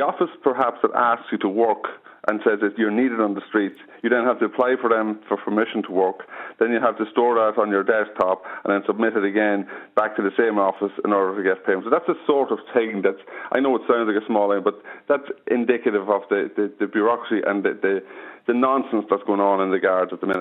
the office perhaps that asks you to work and says that you're needed on the streets, you then have to apply for them for permission to work. Then you have to store that on your desktop and then submit it again back to the same office in order to get payment. So that's the sort of thing that's, I know it sounds like a small thing, but that's indicative of the, the, the bureaucracy and the, the, the nonsense that's going on in the guards at the minute.